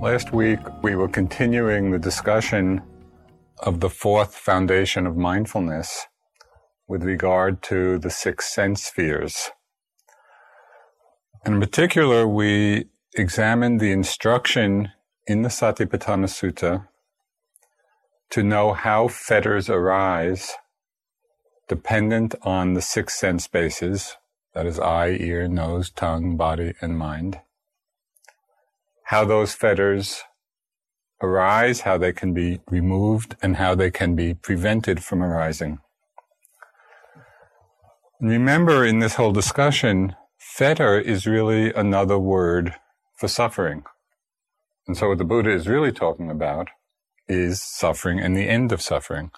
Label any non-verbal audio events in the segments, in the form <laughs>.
Last week, we were continuing the discussion of the fourth foundation of mindfulness with regard to the six sense spheres. In particular, we examined the instruction in the Satipatthana Sutta to know how fetters arise dependent on the six sense bases that is, eye, ear, nose, tongue, body, and mind how those fetters arise, how they can be removed, and how they can be prevented from arising. Remember, in this whole discussion, fetter is really another word for suffering. And so what the Buddha is really talking about is suffering and the end of suffering,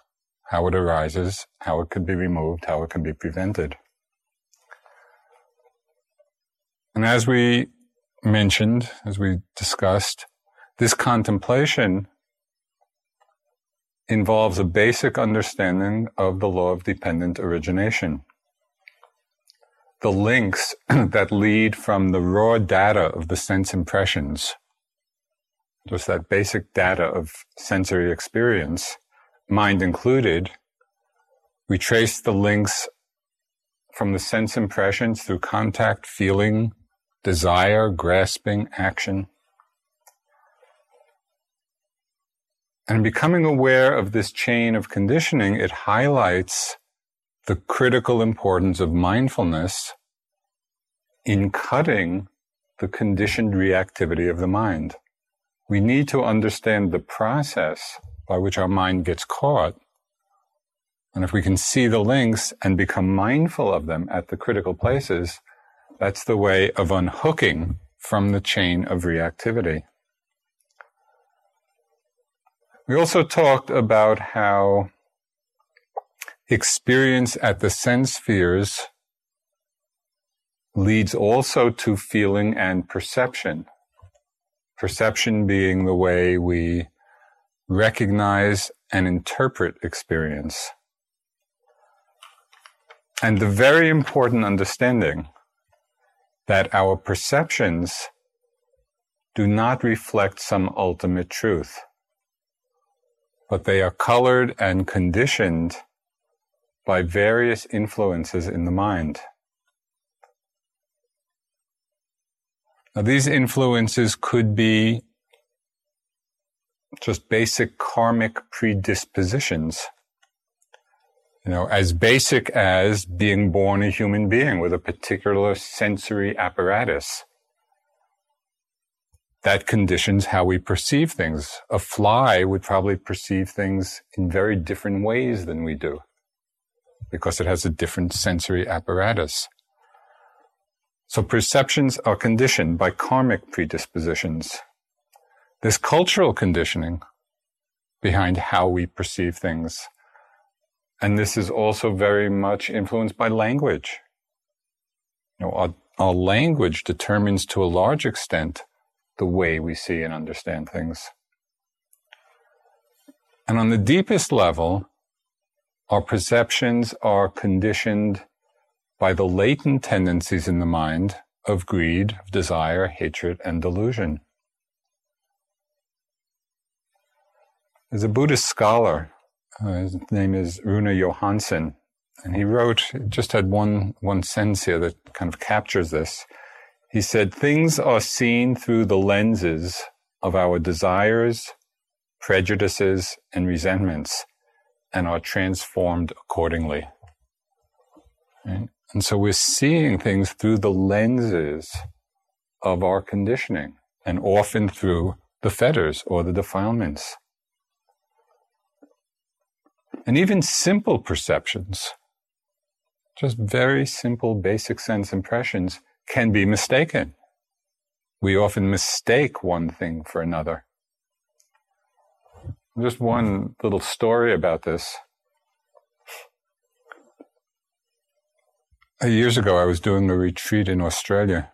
how it arises, how it can be removed, how it can be prevented. And as we mentioned, as we discussed, this contemplation involves a basic understanding of the law of dependent origination. The links <clears throat> that lead from the raw data of the sense impressions, just that basic data of sensory experience, mind included, we trace the links from the sense impressions through contact, feeling, desire, grasping, action. And becoming aware of this chain of conditioning, it highlights the critical importance of mindfulness in cutting the conditioned reactivity of the mind. We need to understand the process by which our mind gets caught. And if we can see the links and become mindful of them at the critical places, that's the way of unhooking from the chain of reactivity. We also talked about how experience at the sense spheres leads also to feeling and perception. Perception being the way we recognize and interpret experience. And the very important understanding that our perceptions do not reflect some ultimate truth, but they are colored and conditioned by various influences in the mind. Now, these influences could be just basic karmic predispositions you know, as basic as being born a human being with a particular sensory apparatus that conditions how we perceive things. A fly would probably perceive things in very different ways than we do because it has a different sensory apparatus. So perceptions are conditioned by karmic predispositions. There's cultural conditioning behind how we perceive things. And this is also very much influenced by language. You know, our, our language determines to a large extent the way we see and understand things. And on the deepest level, our perceptions are conditioned by the latent tendencies in the mind of greed, desire, hatred, and delusion. There's a Buddhist scholar, uh, his name is Rune Johansson, and he wrote, just had one, one sentence here that kind of captures this. He said, things are seen through the lenses of our desires, prejudices, and resentments, and are transformed accordingly. Right? And so we're seeing things through the lenses of our conditioning, and often through the fetters or the defilements. And even simple perceptions, just very simple basic sense impressions, can be mistaken. We often mistake one thing for another. Just one little story about this. Years ago, I was doing a retreat in Australia,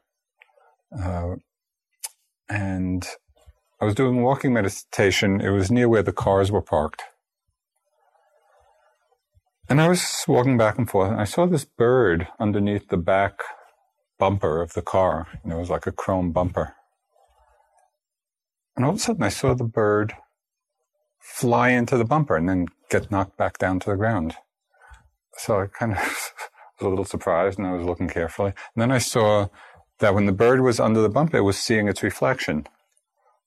uh, and I was doing walking meditation. It was near where the cars were parked. And I was walking back and forth, and I saw this bird underneath the back bumper of the car. And it was like a chrome bumper. And all of a sudden, I saw the bird fly into the bumper and then get knocked back down to the ground. So I kind of <laughs> was a little surprised, and I was looking carefully. And then I saw that when the bird was under the bumper, it was seeing its reflection.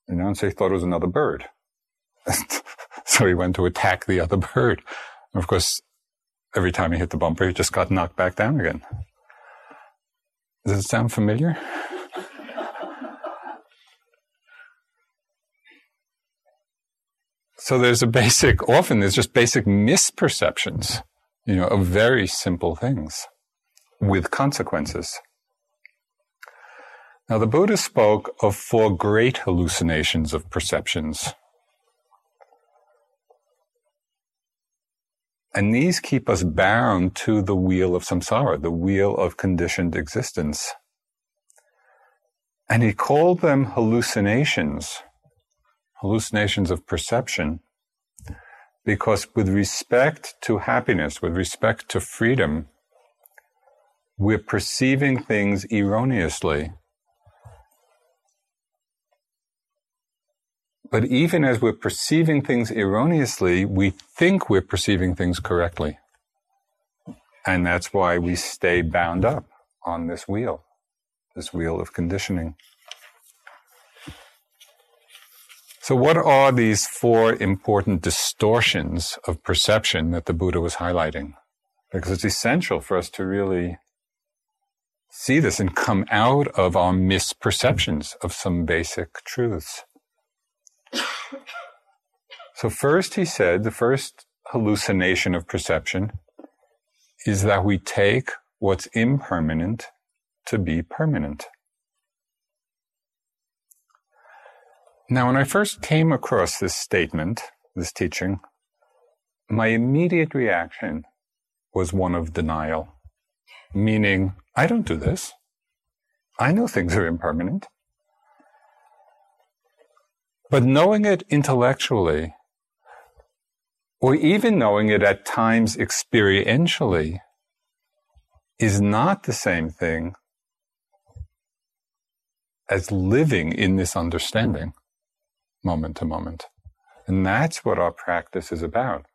You know, and so he thought it was another bird. <laughs> so he went to attack the other bird. And of course, every time he hit the bumper, he just got knocked back down again. Does it sound familiar? <laughs> so there's a basic, often there's just basic misperceptions, you know, of very simple things with consequences. Now, the Buddha spoke of four great hallucinations of perceptions. And these keep us bound to the wheel of samsara, the wheel of conditioned existence. And he called them hallucinations, hallucinations of perception, because with respect to happiness, with respect to freedom, we're perceiving things erroneously But even as we're perceiving things erroneously, we think we're perceiving things correctly. And that's why we stay bound up on this wheel, this wheel of conditioning. So, what are these four important distortions of perception that the Buddha was highlighting? Because it's essential for us to really see this and come out of our misperceptions of some basic truths. So, first, he said, the first hallucination of perception is that we take what's impermanent to be permanent. Now, when I first came across this statement, this teaching, my immediate reaction was one of denial, meaning, I don't do this. I know things are impermanent. But knowing it intellectually, or even knowing it at times experientially, is not the same thing as living in this understanding moment to moment. And that's what our practice is about.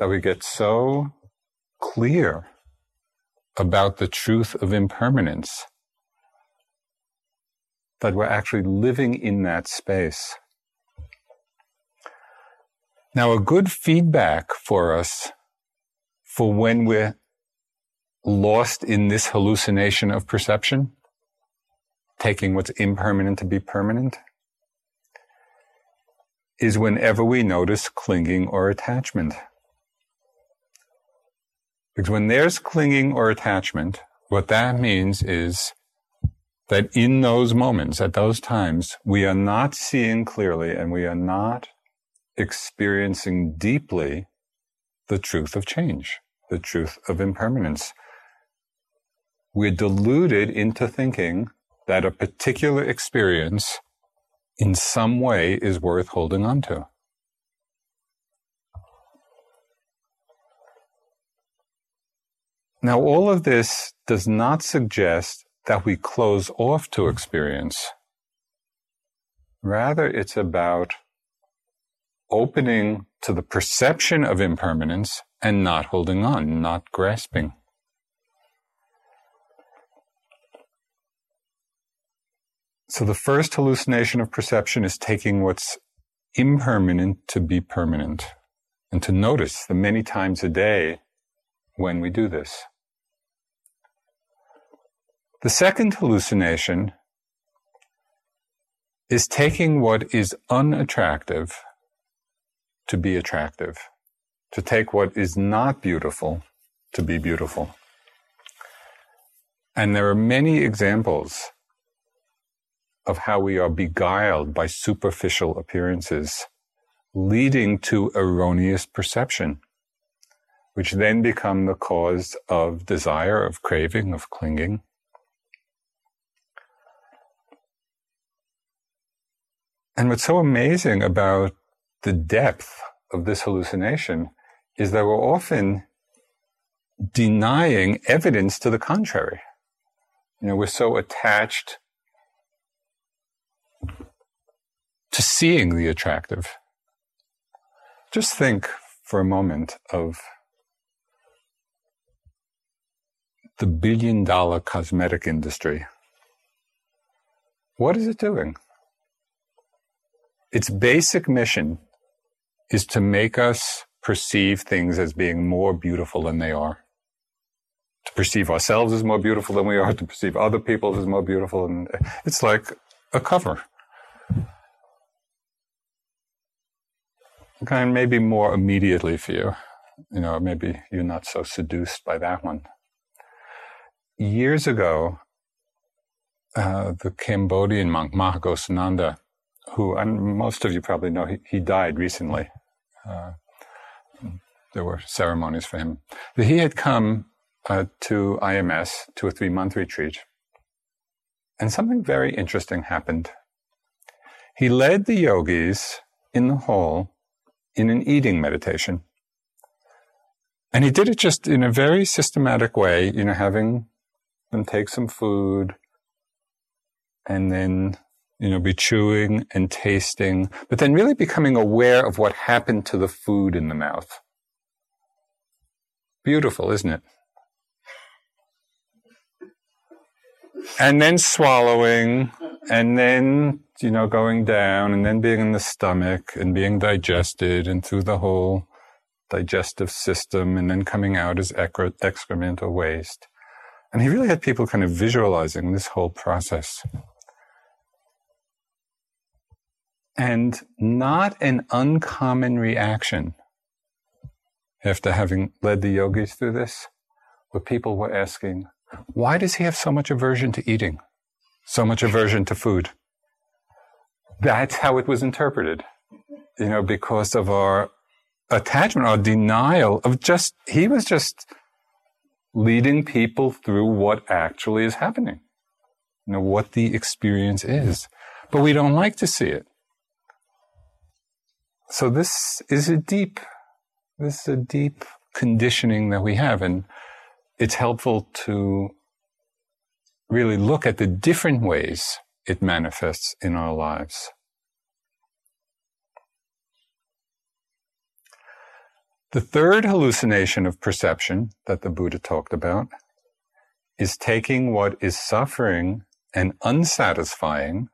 That we get so clear about the truth of impermanence that we're actually living in that space. Now, a good feedback for us for when we're lost in this hallucination of perception, taking what's impermanent to be permanent, is whenever we notice clinging or attachment. Because when there's clinging or attachment, what that means is that in those moments, at those times, we are not seeing clearly and we are not experiencing deeply the truth of change, the truth of impermanence. we're deluded into thinking that a particular experience in some way is worth holding on to. Now, all of this does not suggest that we close off to experience. Rather, it's about opening to the perception of impermanence and not holding on, not grasping. So the first hallucination of perception is taking what's impermanent to be permanent and to notice the many times a day when we do this. The second hallucination is taking what is unattractive to be attractive, to take what is not beautiful to be beautiful. And there are many examples of how we are beguiled by superficial appearances, leading to erroneous perception, which then become the cause of desire, of craving, of clinging. And what's so amazing about the depth of this hallucination is that we're often denying evidence to the contrary. You know, we're so attached to seeing the attractive. Just think for a moment of the billion dollar cosmetic industry. What is it doing? Its basic mission is to make us perceive things as being more beautiful than they are. To perceive ourselves as more beautiful than we are, to perceive other people as more beautiful. And it's like a cover. Kind of maybe more immediately for you. You know, maybe you're not so seduced by that one. Years ago, uh, the Cambodian monk Maha Ghosananda who and most of you probably know, he, he died recently. Uh, there were ceremonies for him. He had come uh, to IMS to a three month retreat, and something very interesting happened. He led the yogis in the hall in an eating meditation. And he did it just in a very systematic way, you know, having them take some food and then you know, be chewing and tasting, but then really becoming aware of what happened to the food in the mouth. Beautiful, isn't it? And then swallowing, and then, you know, going down, and then being in the stomach, and being digested, and through the whole digestive system, and then coming out as or waste. And he really had people kind of visualizing this whole process. And not an uncommon reaction after having led the yogis through this, where people were asking, why does he have so much aversion to eating? So much aversion to food? That's how it was interpreted, you know, because of our attachment, our denial of just, he was just leading people through what actually is happening, you know, what the experience is. But we don't like to see it. So this is a deep, this is a deep conditioning that we have, and it's helpful to really look at the different ways it manifests in our lives. The third hallucination of perception that the Buddha talked about is taking what is suffering and unsatisfying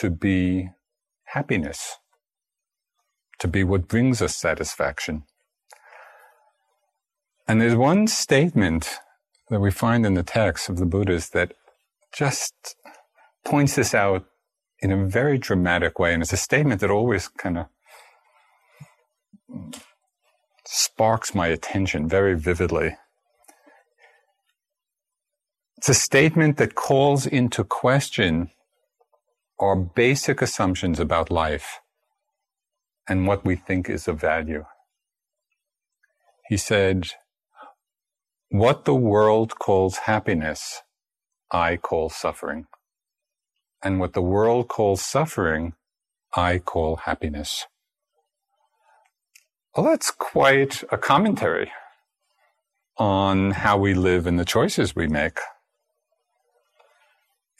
to be happiness, to be what brings us satisfaction. And there's one statement that we find in the text of the Buddhas that just points this out in a very dramatic way. And it's a statement that always kind of sparks my attention very vividly. It's a statement that calls into question our basic assumptions about life and what we think is of value. He said, what the world calls happiness, I call suffering. And what the world calls suffering, I call happiness. Well, that's quite a commentary on how we live and the choices we make.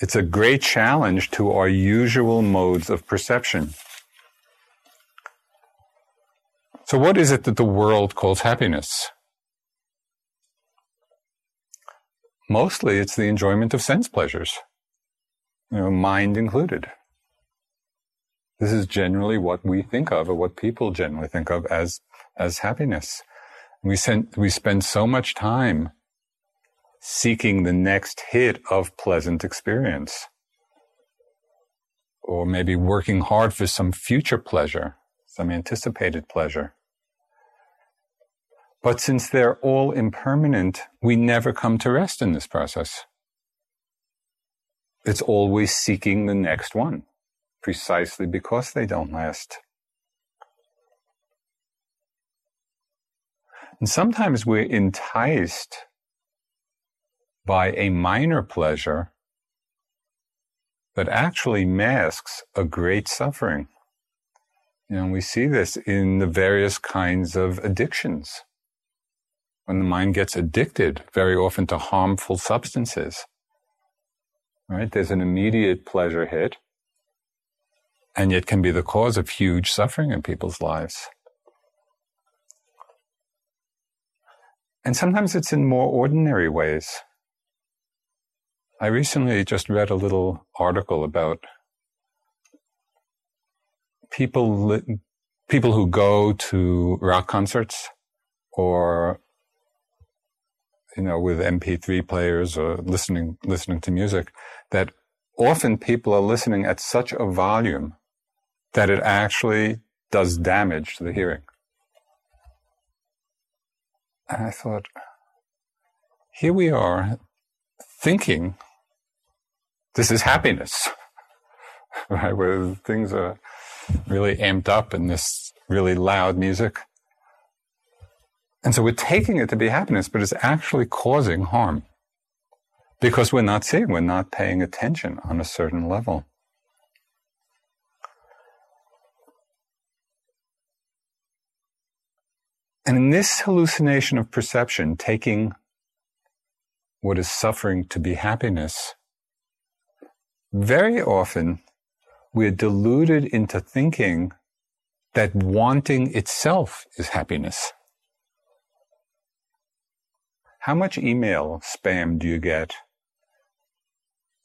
It's a great challenge to our usual modes of perception. So, what is it that the world calls happiness? Mostly it's the enjoyment of sense pleasures, you know, mind included. This is generally what we think of, or what people generally think of as, as happiness. We, we spend so much time seeking the next hit of pleasant experience. Or maybe working hard for some future pleasure, some anticipated pleasure. But since they're all impermanent, we never come to rest in this process. It's always seeking the next one, precisely because they don't last. And sometimes we're enticed by a minor pleasure that actually masks a great suffering. Know, we see this in the various kinds of addictions when the mind gets addicted very often to harmful substances. Right? There's an immediate pleasure hit, and yet can be the cause of huge suffering in people's lives. And sometimes it's in more ordinary ways. I recently just read a little article about people people who go to rock concerts or you know, with MP3 players or listening, listening to music, that often people are listening at such a volume that it actually does damage to the hearing. And I thought, here we are thinking this is happiness, <laughs> right? Where things are really amped up in this really loud music. And so we're taking it to be happiness, but it's actually causing harm because we're not seeing, we're not paying attention on a certain level. And in this hallucination of perception, taking what is suffering to be happiness, very often we're deluded into thinking that wanting itself is happiness. How much email spam do you get?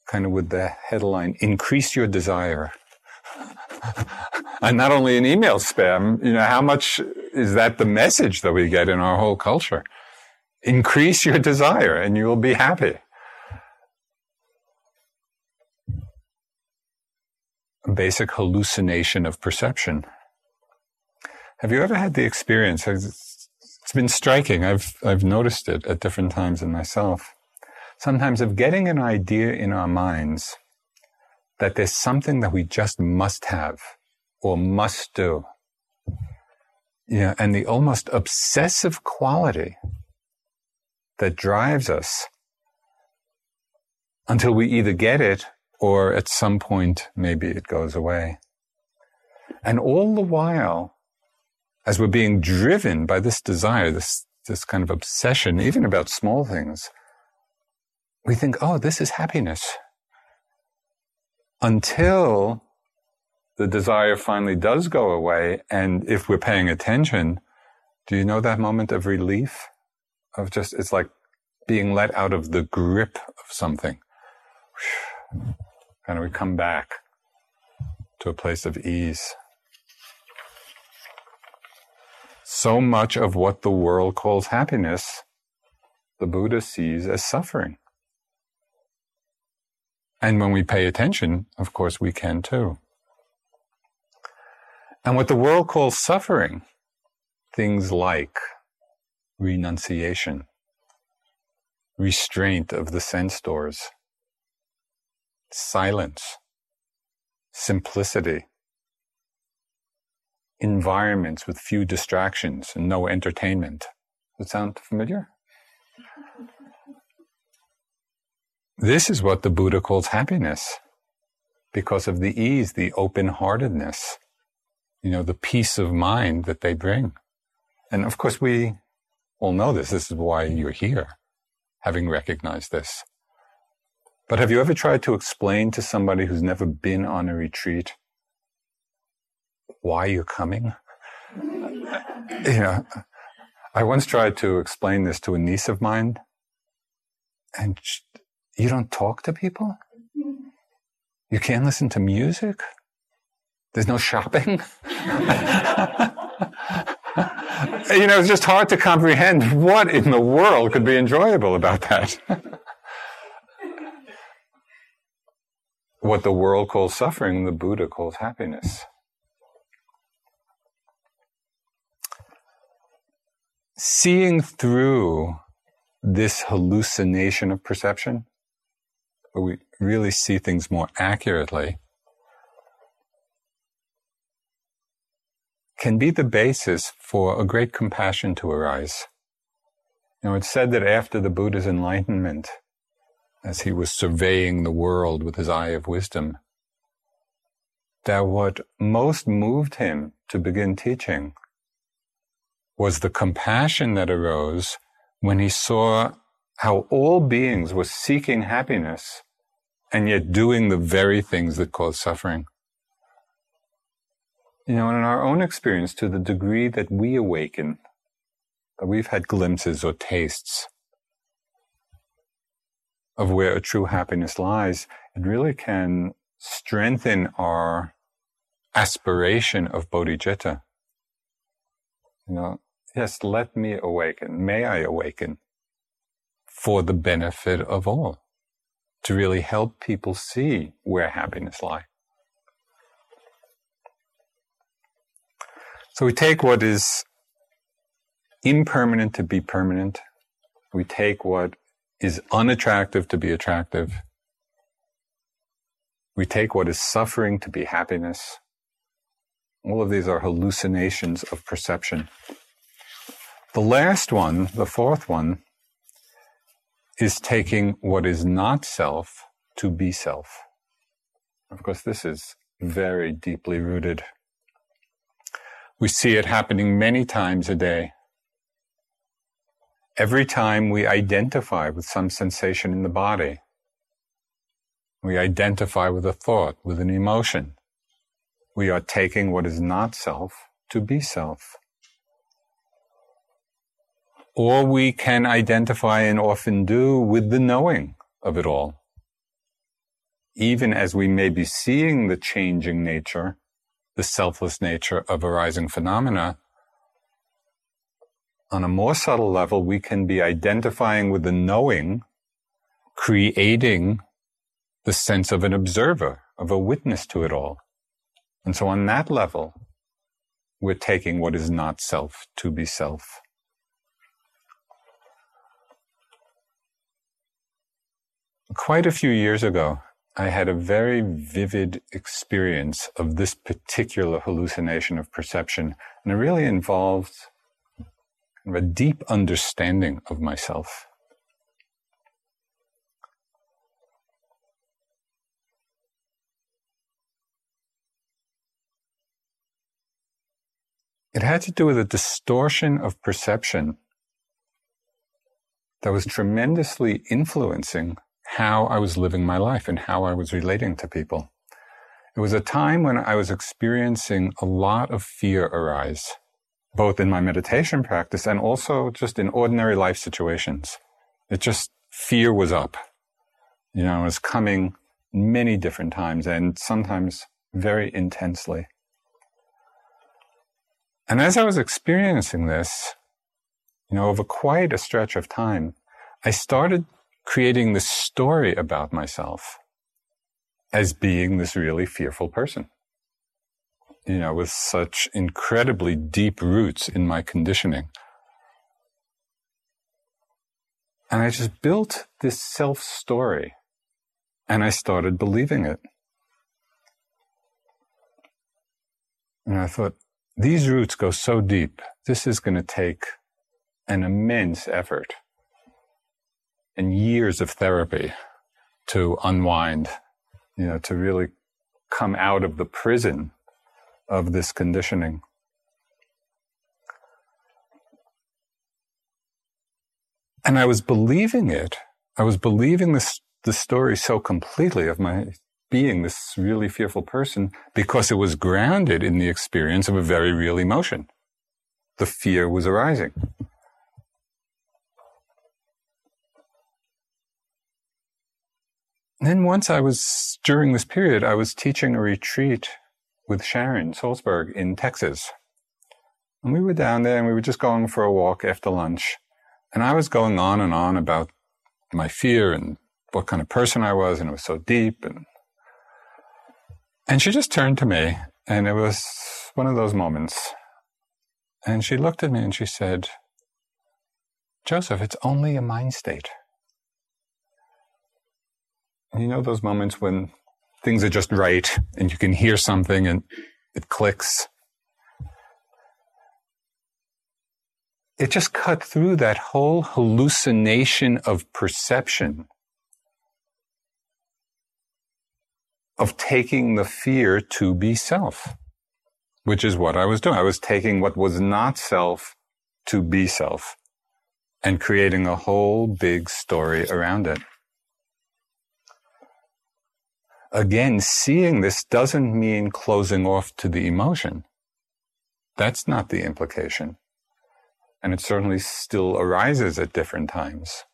Kind of with the headline, increase your desire. <laughs> and not only in email spam, you know, how much is that the message that we get in our whole culture? Increase your desire and you will be happy. Basic hallucination of perception. Have you ever had the experience? it's been striking. I've, I've noticed it at different times in myself. Sometimes of getting an idea in our minds that there's something that we just must have or must do. Yeah, and the almost obsessive quality that drives us until we either get it or at some point maybe it goes away. And all the while, as we're being driven by this desire, this, this kind of obsession, even about small things, we think, oh, this is happiness. Until the desire finally does go away. And if we're paying attention, do you know that moment of relief? Of just, it's like being let out of the grip of something. And we come back to a place of ease. so much of what the world calls happiness, the Buddha sees as suffering. And when we pay attention, of course, we can too. And what the world calls suffering, things like renunciation, restraint of the sense doors, silence, simplicity, environments with few distractions and no entertainment. Does that sound familiar? this is what the Buddha calls happiness because of the ease, the open heartedness, you know, the peace of mind that they bring. And of course, we all know this. This is why you're here, having recognized this. But have you ever tried to explain to somebody who's never been on a retreat why you're coming? <laughs> you know, I once tried to explain this to a niece of mine, and she, you don't talk to people? You can't listen to music? There's no shopping? <laughs> you know, it's just hard to comprehend what in the world could be enjoyable about that. <laughs> what the world calls suffering, the Buddha calls happiness. Seeing through this hallucination of perception, where we really see things more accurately, can be the basis for a great compassion to arise. You know, it's said that after the Buddha's enlightenment, as he was surveying the world with his eye of wisdom, that what most moved him to begin teaching was the compassion that arose when he saw how all beings were seeking happiness and yet doing the very things that cause suffering. You know, in our own experience, to the degree that we awaken, that we've had glimpses or tastes of where a true happiness lies, it really can strengthen our aspiration of bodhicitta. You know, yes, let me awaken. May I awaken for the benefit of all to really help people see where happiness lies. So we take what is impermanent to be permanent. We take what is unattractive to be attractive. We take what is suffering to be happiness. All of these are hallucinations of perception. The last one, the fourth one, is taking what is not self to be self. Of course, this is very deeply rooted. We see it happening many times a day. Every time we identify with some sensation in the body, we identify with a thought, with an emotion, we are taking what is not self to be self. Or we can identify and often do with the knowing of it all. Even as we may be seeing the changing nature, the selfless nature of arising phenomena, on a more subtle level, we can be identifying with the knowing, creating the sense of an observer, of a witness to it all. And so on that level, we're taking what is not self to be self. Quite a few years ago, I had a very vivid experience of this particular hallucination of perception, and it really involved a deep understanding of myself. It had to do with a distortion of perception that was tremendously influencing how I was living my life and how I was relating to people. It was a time when I was experiencing a lot of fear arise both in my meditation practice and also just in ordinary life situations. It just, fear was up. You know, it was coming many different times and sometimes very intensely. And as I was experiencing this, you know, over quite a stretch of time, I started creating this story about myself as being this really fearful person you know, with such incredibly deep roots in my conditioning. And I just built this self story and I started believing it. And I thought, these roots go so deep. This is going to take an immense effort and years of therapy to unwind, you know, to really come out of the prison of this conditioning. And I was believing it. I was believing this, the story so completely of my being this really fearful person because it was grounded in the experience of a very real emotion. The fear was arising. then once I was, during this period, I was teaching a retreat with Sharon Salzberg in Texas. And we were down there and we were just going for a walk after lunch. And I was going on and on about my fear and what kind of person I was, and it was so deep. And, and she just turned to me, and it was one of those moments. And she looked at me and she said, Joseph, it's only a mind state. You know those moments when things are just right and you can hear something and it clicks? It just cut through that whole hallucination of perception of taking the fear to be self, which is what I was doing. I was taking what was not self to be self and creating a whole big story around it again, seeing this doesn't mean closing off to the emotion. That's not the implication. And it certainly still arises at different times.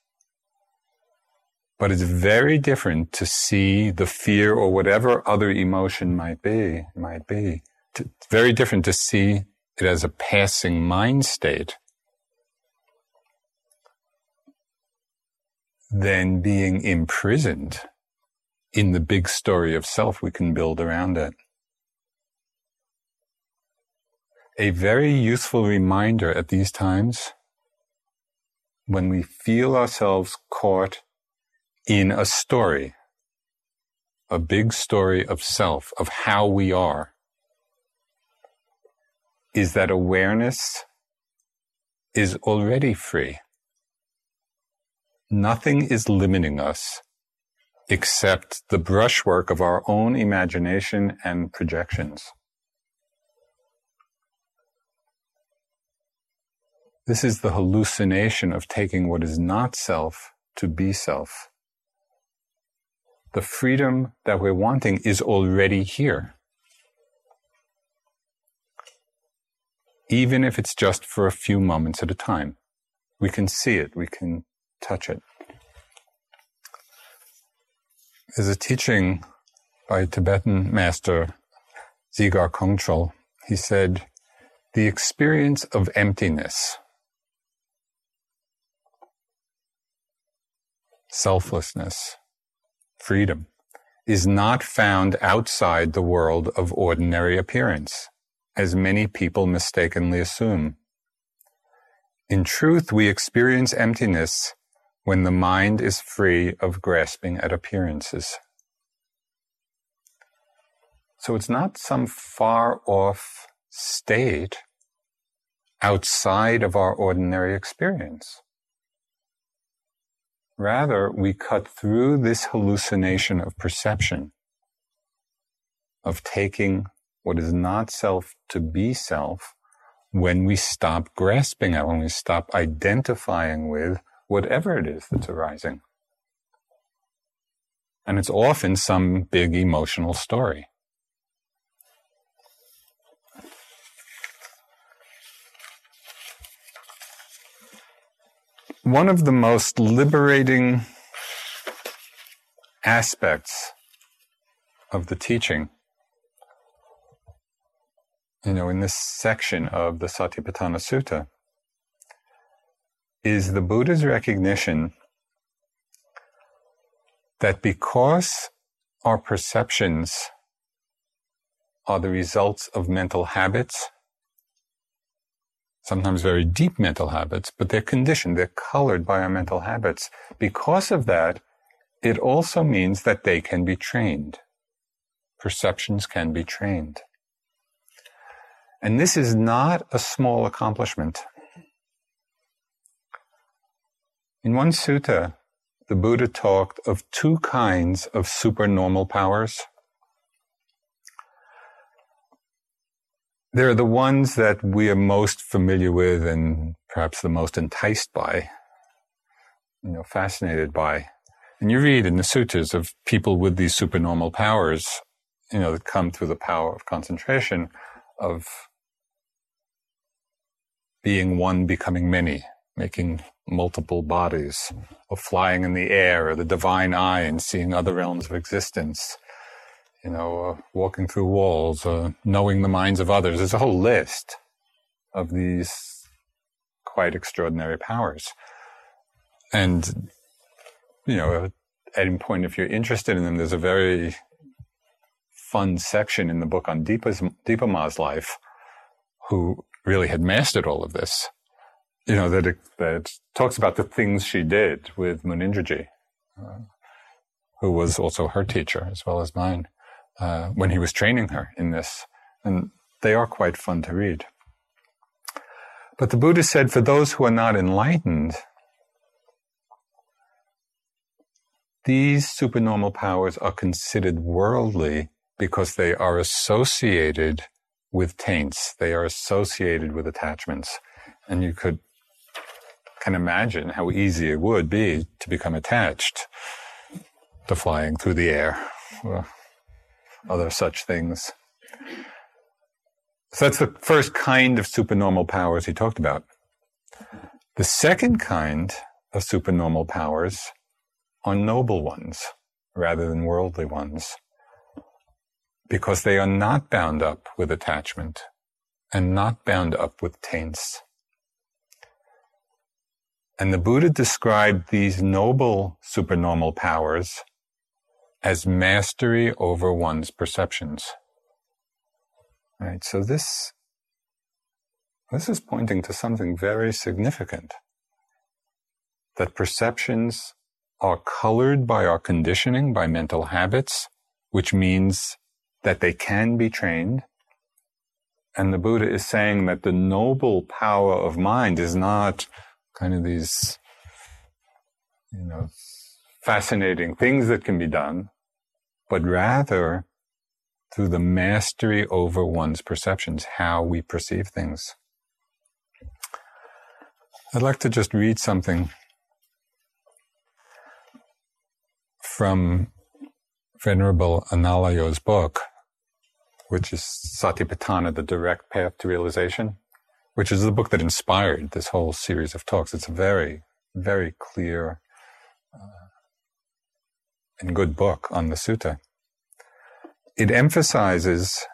But it's very different to see the fear or whatever other emotion might be, might be. It's very different to see it as a passing mind state than being imprisoned in the big story of self we can build around it. A very useful reminder at these times when we feel ourselves caught in a story, a big story of self, of how we are, is that awareness is already free. Nothing is limiting us except the brushwork of our own imagination and projections. This is the hallucination of taking what is not self to be self. The freedom that we're wanting is already here. Even if it's just for a few moments at a time, we can see it, we can touch it is a teaching by Tibetan master Dzigar Kongtrul. He said, the experience of emptiness, selflessness, freedom, is not found outside the world of ordinary appearance, as many people mistakenly assume. In truth, we experience emptiness when the mind is free of grasping at appearances. So it's not some far off state outside of our ordinary experience. Rather, we cut through this hallucination of perception, of taking what is not self to be self, when we stop grasping at, when we stop identifying with whatever it is that's arising. And it's often some big emotional story. One of the most liberating aspects of the teaching, you know, in this section of the Satipatthana Sutta, is the Buddha's recognition that because our perceptions are the results of mental habits, sometimes very deep mental habits, but they're conditioned, they're colored by our mental habits. Because of that, it also means that they can be trained. Perceptions can be trained. And this is not a small accomplishment. In one sutta, the Buddha talked of two kinds of supernormal powers. There are the ones that we are most familiar with and perhaps the most enticed by, you know, fascinated by. And you read in the sutras of people with these supernormal powers, you know, that come through the power of concentration, of being one becoming many, making multiple bodies, of flying in the air, or the divine eye and seeing other realms of existence, you know, walking through walls, knowing the minds of others. There's a whole list of these quite extraordinary powers. And, you know, at any point, if you're interested in them, there's a very fun section in the book on Dipa's, Dipa Ma's life, who really had mastered all of this. You know, that, it, that talks about the things she did with Munindraji, uh, who was also her teacher as well as mine, uh, when he was training her in this. And they are quite fun to read. But the Buddha said, for those who are not enlightened, these supernormal powers are considered worldly because they are associated with taints. They are associated with attachments. And you could can imagine how easy it would be to become attached to flying through the air or other such things. So that's the first kind of supernormal powers he talked about. The second kind of supernormal powers are noble ones rather than worldly ones because they are not bound up with attachment and not bound up with taints. And the Buddha described these noble supernormal powers as mastery over one's perceptions. Right? So this, this is pointing to something very significant. That perceptions are colored by our conditioning, by mental habits, which means that they can be trained. And the Buddha is saying that the noble power of mind is not kind of these, you know, fascinating things that can be done, but rather through the mastery over one's perceptions, how we perceive things. I'd like to just read something from Venerable Analayo's book, which is Satipatthana, The Direct Path to Realization, which is the book that inspired this whole series of talks. It's a very, very clear uh, and good book on the sutta. It emphasizes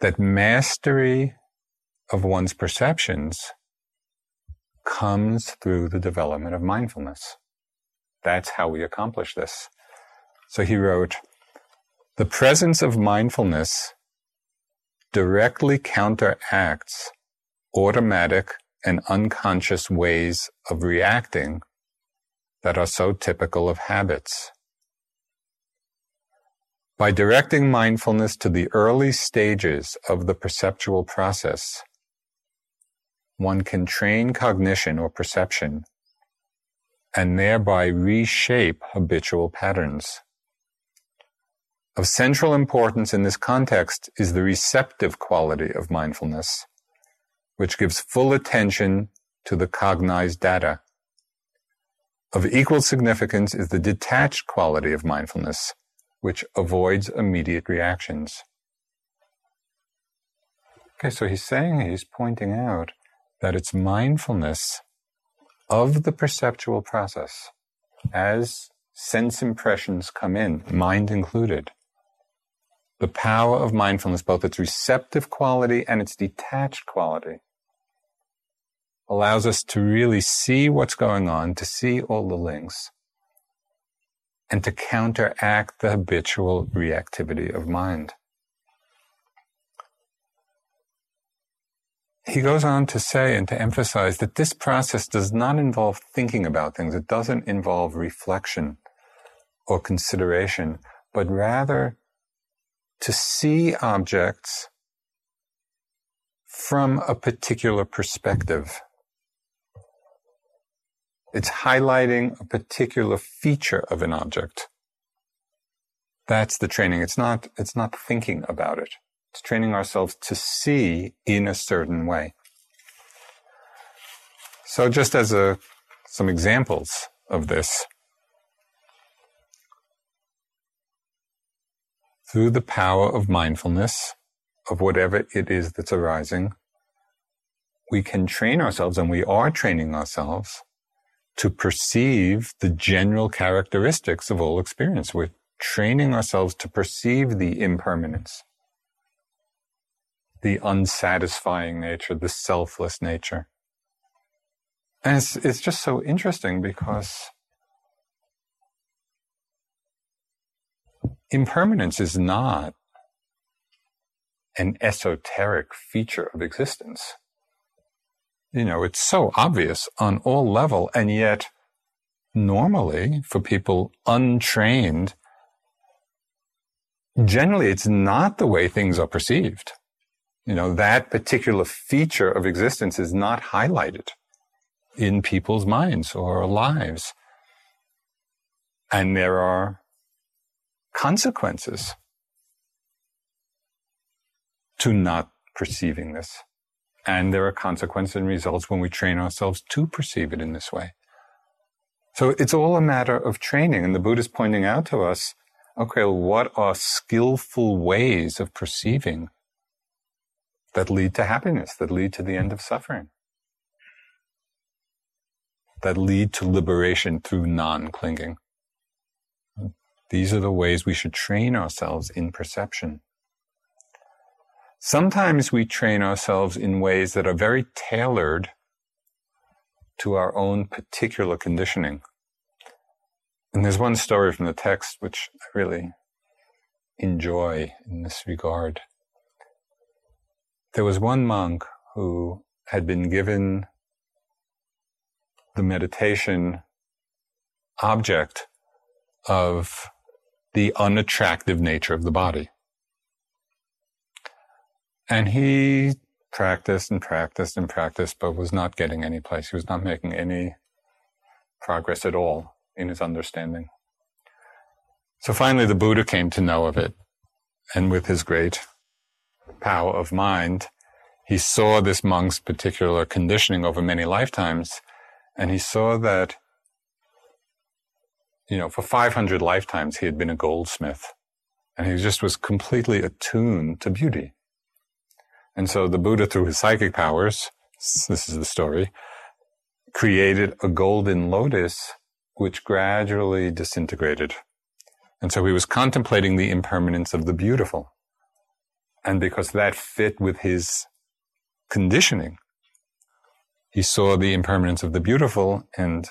that mastery of one's perceptions comes through the development of mindfulness. That's how we accomplish this. So he wrote, the presence of mindfulness directly counteracts automatic and unconscious ways of reacting that are so typical of habits. By directing mindfulness to the early stages of the perceptual process, one can train cognition or perception and thereby reshape habitual patterns. Of central importance in this context is the receptive quality of mindfulness, which gives full attention to the cognized data. Of equal significance is the detached quality of mindfulness, which avoids immediate reactions. Okay, so he's saying, he's pointing out that it's mindfulness of the perceptual process as sense impressions come in, mind included, the power of mindfulness, both its receptive quality and its detached quality, allows us to really see what's going on, to see all the links, and to counteract the habitual reactivity of mind. He goes on to say and to emphasize that this process does not involve thinking about things. It doesn't involve reflection or consideration, but rather to see objects from a particular perspective. It's highlighting a particular feature of an object. That's the training. It's not, it's not thinking about it. It's training ourselves to see in a certain way. So just as a, some examples of this, through the power of mindfulness of whatever it is that's arising, we can train ourselves and we are training ourselves to perceive the general characteristics of all experience. We're training ourselves to perceive the impermanence, the unsatisfying nature, the selfless nature. And it's, it's just so interesting because impermanence is not an esoteric feature of existence. You know, it's so obvious on all level, and yet normally for people untrained, generally it's not the way things are perceived. You know, that particular feature of existence is not highlighted in people's minds or lives. And there are consequences to not perceiving this. And there are consequences and results when we train ourselves to perceive it in this way. So it's all a matter of training. And the Buddha is pointing out to us, okay, what are skillful ways of perceiving that lead to happiness, that lead to the end of suffering, that lead to liberation through non-clinging? These are the ways we should train ourselves in perception. Sometimes we train ourselves in ways that are very tailored to our own particular conditioning. And there's one story from the text which I really enjoy in this regard. There was one monk who had been given the meditation object of the unattractive nature of the body. And he practiced and practiced and practiced, but was not getting any place. He was not making any progress at all in his understanding. So finally, the Buddha came to know of it. And with his great power of mind, he saw this monk's particular conditioning over many lifetimes. And he saw that, you know, for 500 lifetimes, he had been a goldsmith. And he just was completely attuned to beauty. And so the Buddha, through his psychic powers, this is the story, created a golden lotus which gradually disintegrated. And so he was contemplating the impermanence of the beautiful. And because that fit with his conditioning, he saw the impermanence of the beautiful and,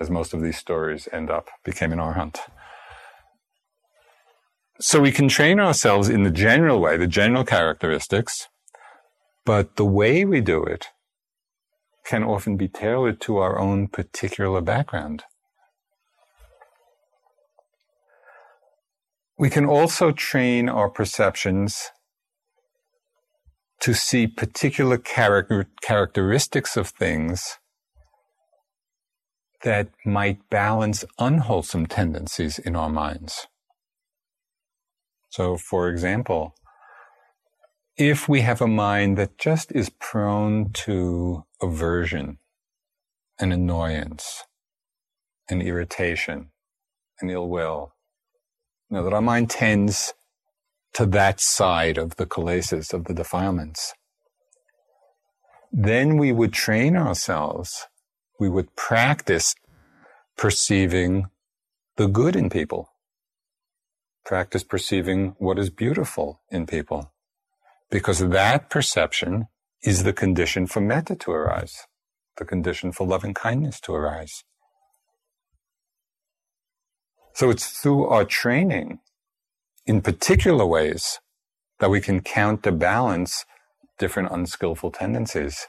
as most of these stories end up, became an arhat. So we can train ourselves in the general way, the general characteristics, but the way we do it can often be tailored to our own particular background. We can also train our perceptions to see particular character, characteristics of things that might balance unwholesome tendencies in our minds. So, for example, if we have a mind that just is prone to aversion and annoyance and irritation and ill will, you know, that our mind tends to that side of the kilesas, of the defilements, then we would train ourselves, we would practice perceiving the good in people practice perceiving what is beautiful in people. Because that perception is the condition for metta to arise, the condition for loving kindness to arise. So it's through our training in particular ways that we can counterbalance different unskillful tendencies.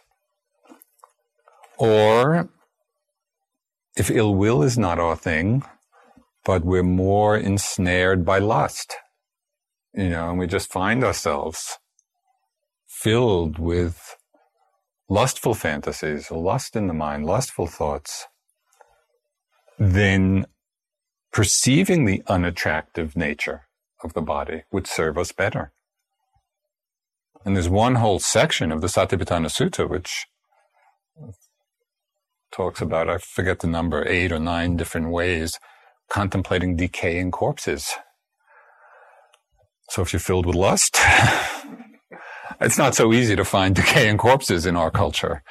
Or if ill will is not our thing, but we're more ensnared by lust, you know, and we just find ourselves filled with lustful fantasies, lust in the mind, lustful thoughts. then perceiving the unattractive nature of the body would serve us better. And there's one whole section of the Satipatthana Sutta which talks about, I forget the number, eight or nine different ways contemplating decaying corpses. So if you're filled with lust, <laughs> it's not so easy to find <laughs> decaying corpses in our culture.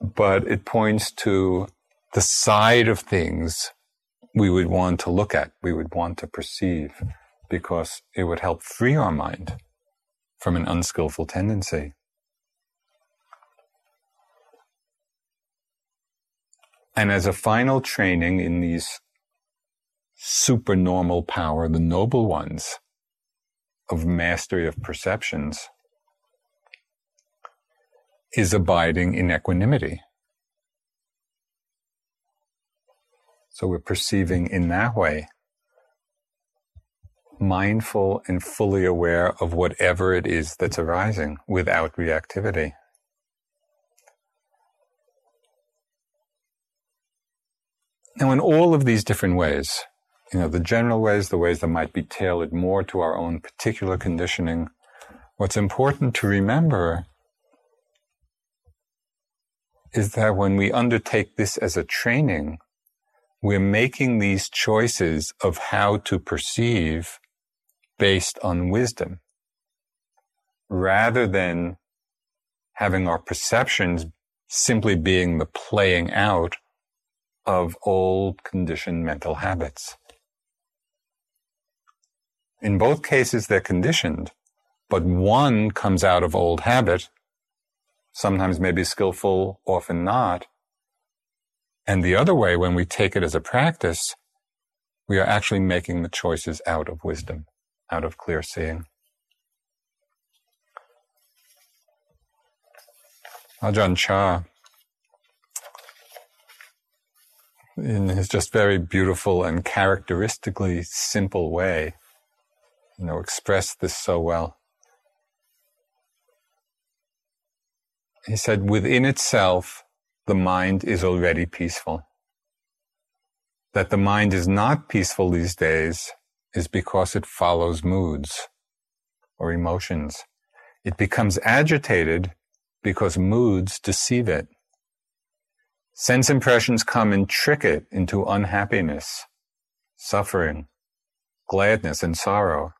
But it points to the side of things we would want to look at, we would want to perceive, because it would help free our mind from an unskillful tendency. And as a final training in these supernormal power, the noble ones of mastery of perceptions, is abiding in equanimity. So we're perceiving in that way mindful and fully aware of whatever it is that's arising without reactivity. Now, in all of these different ways, you know, the general ways, the ways that might be tailored more to our own particular conditioning, what's important to remember is that when we undertake this as a training, we're making these choices of how to perceive based on wisdom rather than having our perceptions simply being the playing out of old conditioned mental habits. In both cases, they're conditioned, but one comes out of old habit, sometimes maybe skillful, often not. And the other way, when we take it as a practice, we are actually making the choices out of wisdom out of clear seeing. Ajahn Chah, in his just very beautiful and characteristically simple way, you know, expressed this so well. He said, within itself, the mind is already peaceful. That the mind is not peaceful these days is because it follows moods or emotions. It becomes agitated because moods deceive it. Sense impressions come and trick it into unhappiness, suffering, gladness, and sorrow.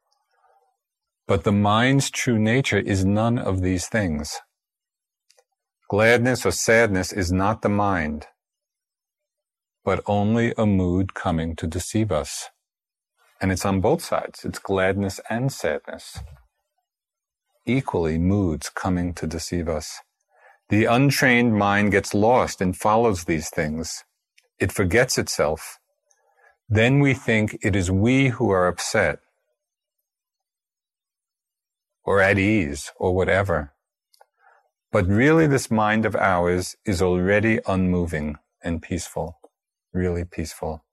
But the mind's true nature is none of these things. Gladness or sadness is not the mind, but only a mood coming to deceive us. And it's on both sides. It's gladness and sadness. Equally, moods coming to deceive us. The untrained mind gets lost and follows these things. It forgets itself. Then we think it is we who are upset or at ease or whatever. But really, this mind of ours is already unmoving and peaceful, really peaceful.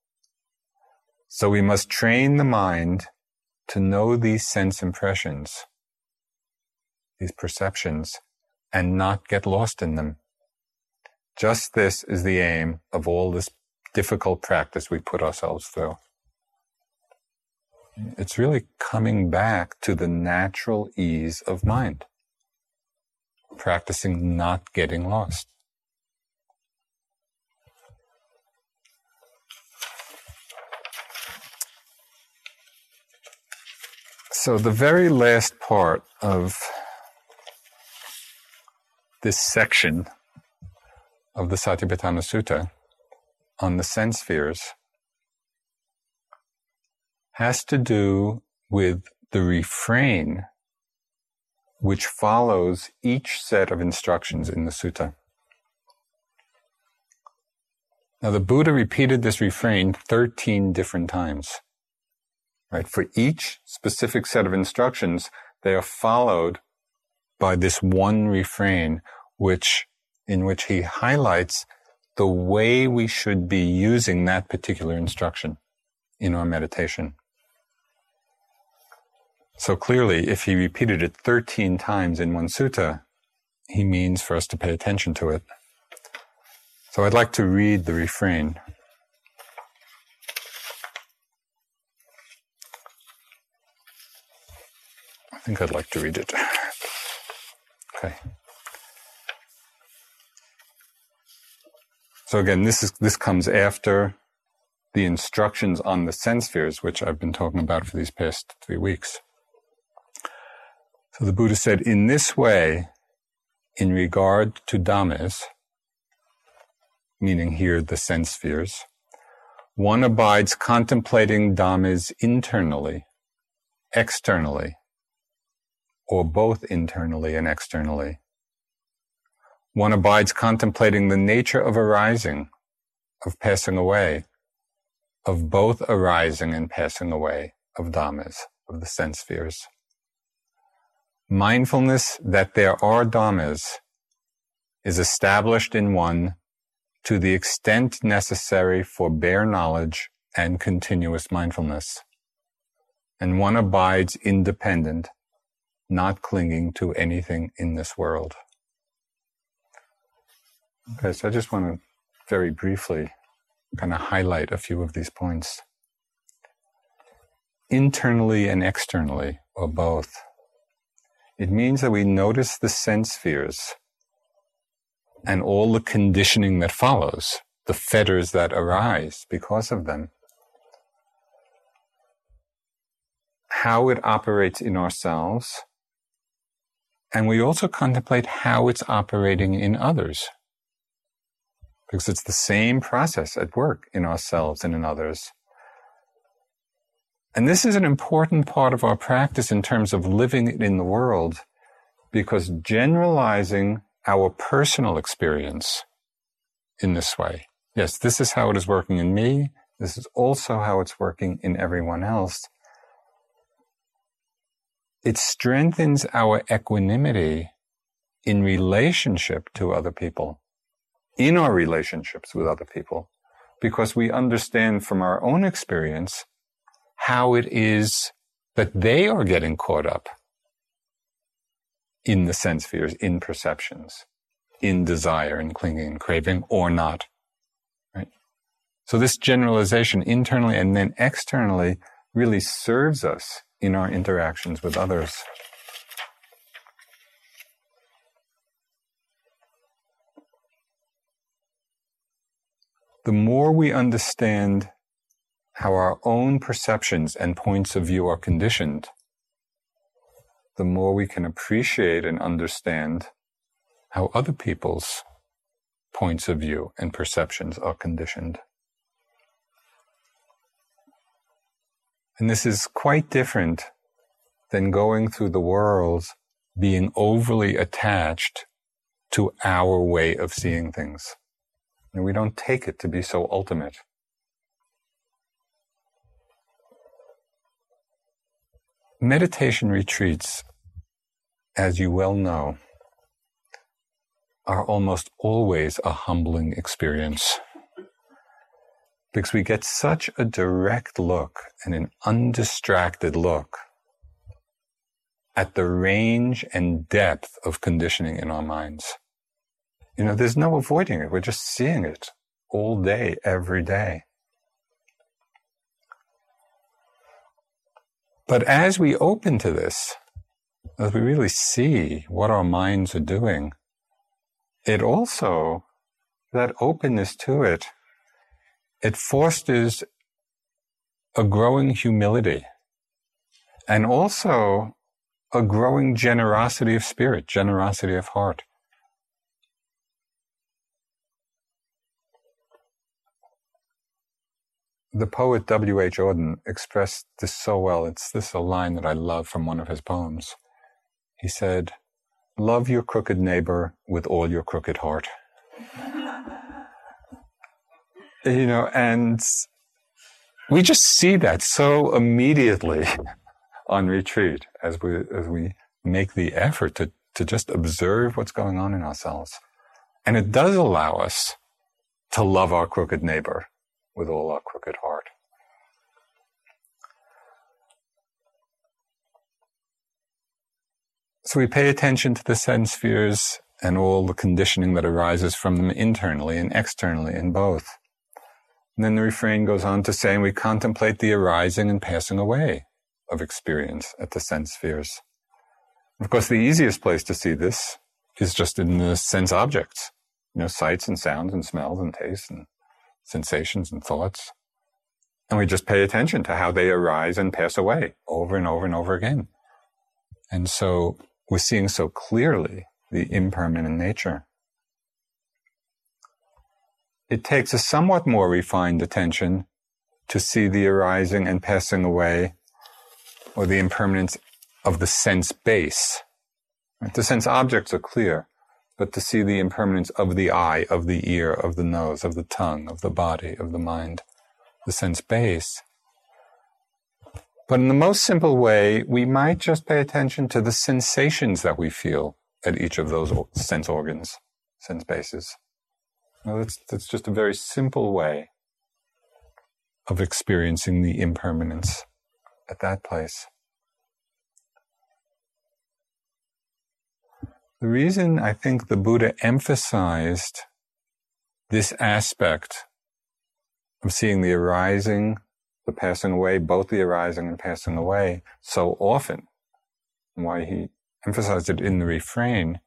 So we must train the mind to know these sense impressions, these perceptions, and not get lost in them. Just this is the aim of all this difficult practice we put ourselves through. It's really coming back to the natural ease of mind, practicing not getting lost. So, the very last part of this section of the Satipatthana Sutta on the sense spheres has to do with the refrain which follows each set of instructions in the sutta. Now, the Buddha repeated this refrain 13 different times right? For each specific set of instructions, they are followed by this one refrain, which, in which he highlights the way we should be using that particular instruction in our meditation. So clearly, if he repeated it 13 times in one sutta, he means for us to pay attention to it. So I'd like to read the refrain. I think I'd like to read it. Okay. So again, this is this comes after the instructions on the sense spheres, which I've been talking about for these past three weeks. So the Buddha said, in this way, in regard to dhammas, meaning here the sense spheres, one abides contemplating dhammas internally, externally, or both internally and externally. One abides contemplating the nature of arising, of passing away, of both arising and passing away of dhammas, of the sense spheres. Mindfulness that there are dhammas is established in one to the extent necessary for bare knowledge and continuous mindfulness. And one abides independent, not clinging to anything in this world. Okay, so I just want to very briefly kind of highlight a few of these points. Internally and externally, or both. It means that we notice the sense spheres and all the conditioning that follows, the fetters that arise because of them. How it operates in ourselves, and we also contemplate how it's operating in others because it's the same process at work in ourselves and in others. And this is an important part of our practice in terms of living in the world, because generalizing our personal experience in this way, yes, this is how it is working in me, this is also how it's working in everyone else. It strengthens our equanimity in relationship to other people in our relationships with other people because we understand from our own experience how it is that they are getting caught up in the sense spheres, in perceptions, in desire and clinging and craving or not. Right? So this generalization internally and then externally really serves us in our interactions with others. the more we understand how our own perceptions and points of view are conditioned, the more we can appreciate and understand how other people's points of view and perceptions are conditioned. And this is quite different than going through the world being overly attached to our way of seeing things. And we don't take it to be so ultimate. Meditation retreats, as you well know, are almost always a humbling experience because we get such a direct look and an undistracted look at the range and depth of conditioning in our minds. You know, there's no avoiding it. We're just seeing it all day, every day. But as we open to this, as we really see what our minds are doing, it also, that openness to it, it fosters a growing humility and also a growing generosity of spirit, generosity of heart. The poet W.H. Auden expressed this so well. It's this a line that I love from one of his poems. He said, Love your crooked neighbor with all your crooked heart. <laughs> you know, and we just see that so immediately <laughs> on retreat as we as we make the effort to to just observe what's going on in ourselves. And it does allow us to love our crooked neighbor with all our crooked heart. So we pay attention to the sense spheres and all the conditioning that arises from them internally and externally in both. And then the refrain goes on to say, we contemplate the arising and passing away of experience at the sense spheres. Of course, the easiest place to see this is just in the sense objects, you know, sights and sounds and smells and tastes and sensations and thoughts. And we just pay attention to how they arise and pass away over and over and over again. And so we're seeing so clearly the impermanent nature. It takes a somewhat more refined attention to see the arising and passing away or the impermanence of the sense base. The sense objects are clear, but to see the impermanence of the eye, of the ear, of the nose, of the tongue, of the body, of the mind, the sense base. But in the most simple way, we might just pay attention to the sensations that we feel at each of those sense organs, sense bases. Well, that's, that's just a very simple way of experiencing the impermanence at that place. The reason I think the Buddha emphasized this aspect of seeing the arising, the passing away, both the arising and passing away so often, why he emphasized it in the refrain,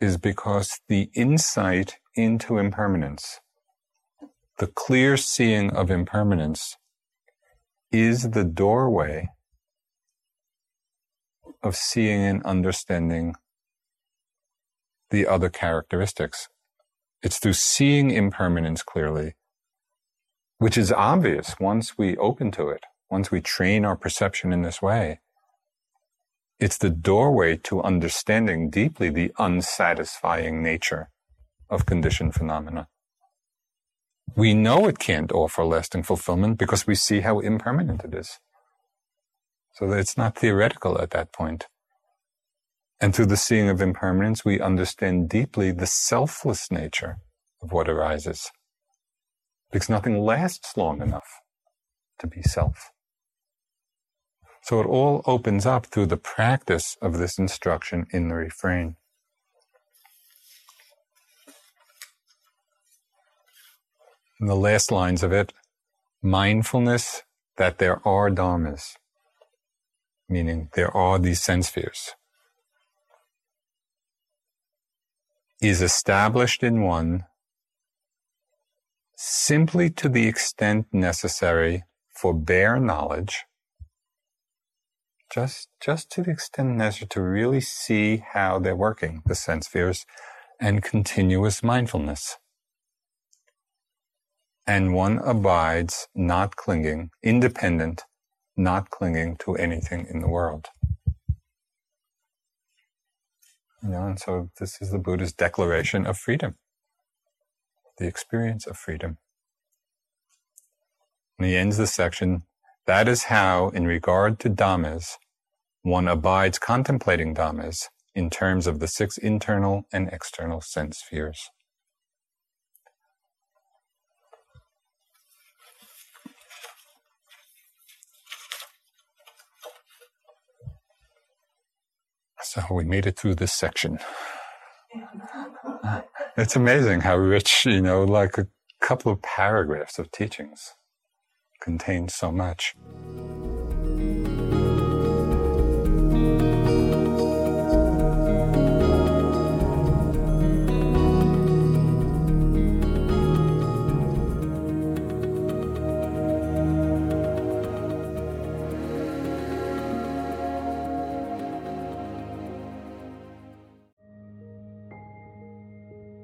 is because the insight into impermanence, the clear seeing of impermanence, is the doorway of seeing and understanding the other characteristics. It's through seeing impermanence clearly, which is obvious once we open to it, once we train our perception in this way. It's the doorway to understanding deeply the unsatisfying nature of conditioned phenomena. We know it can't offer lasting fulfillment because we see how impermanent it is. So that it's not theoretical at that point. And through the seeing of impermanence, we understand deeply the selfless nature of what arises. Because nothing lasts long enough to be self. So it all opens up through the practice of this instruction in the refrain. In the last lines of it, mindfulness that there are dharmas, meaning there are these sense spheres, is established in one simply to the extent necessary for bare knowledge just just to the extent necessary to really see how they're working, the sense spheres, and continuous mindfulness. And one abides not clinging, independent, not clinging to anything in the world. You know, and so this is the Buddha's declaration of freedom, the experience of freedom. And he ends the section that is how, in regard to dhammas, one abides contemplating dhammas in terms of the six internal and external sense spheres. So we made it through this section. It's amazing how rich, you know, like a couple of paragraphs of teachings contain so much.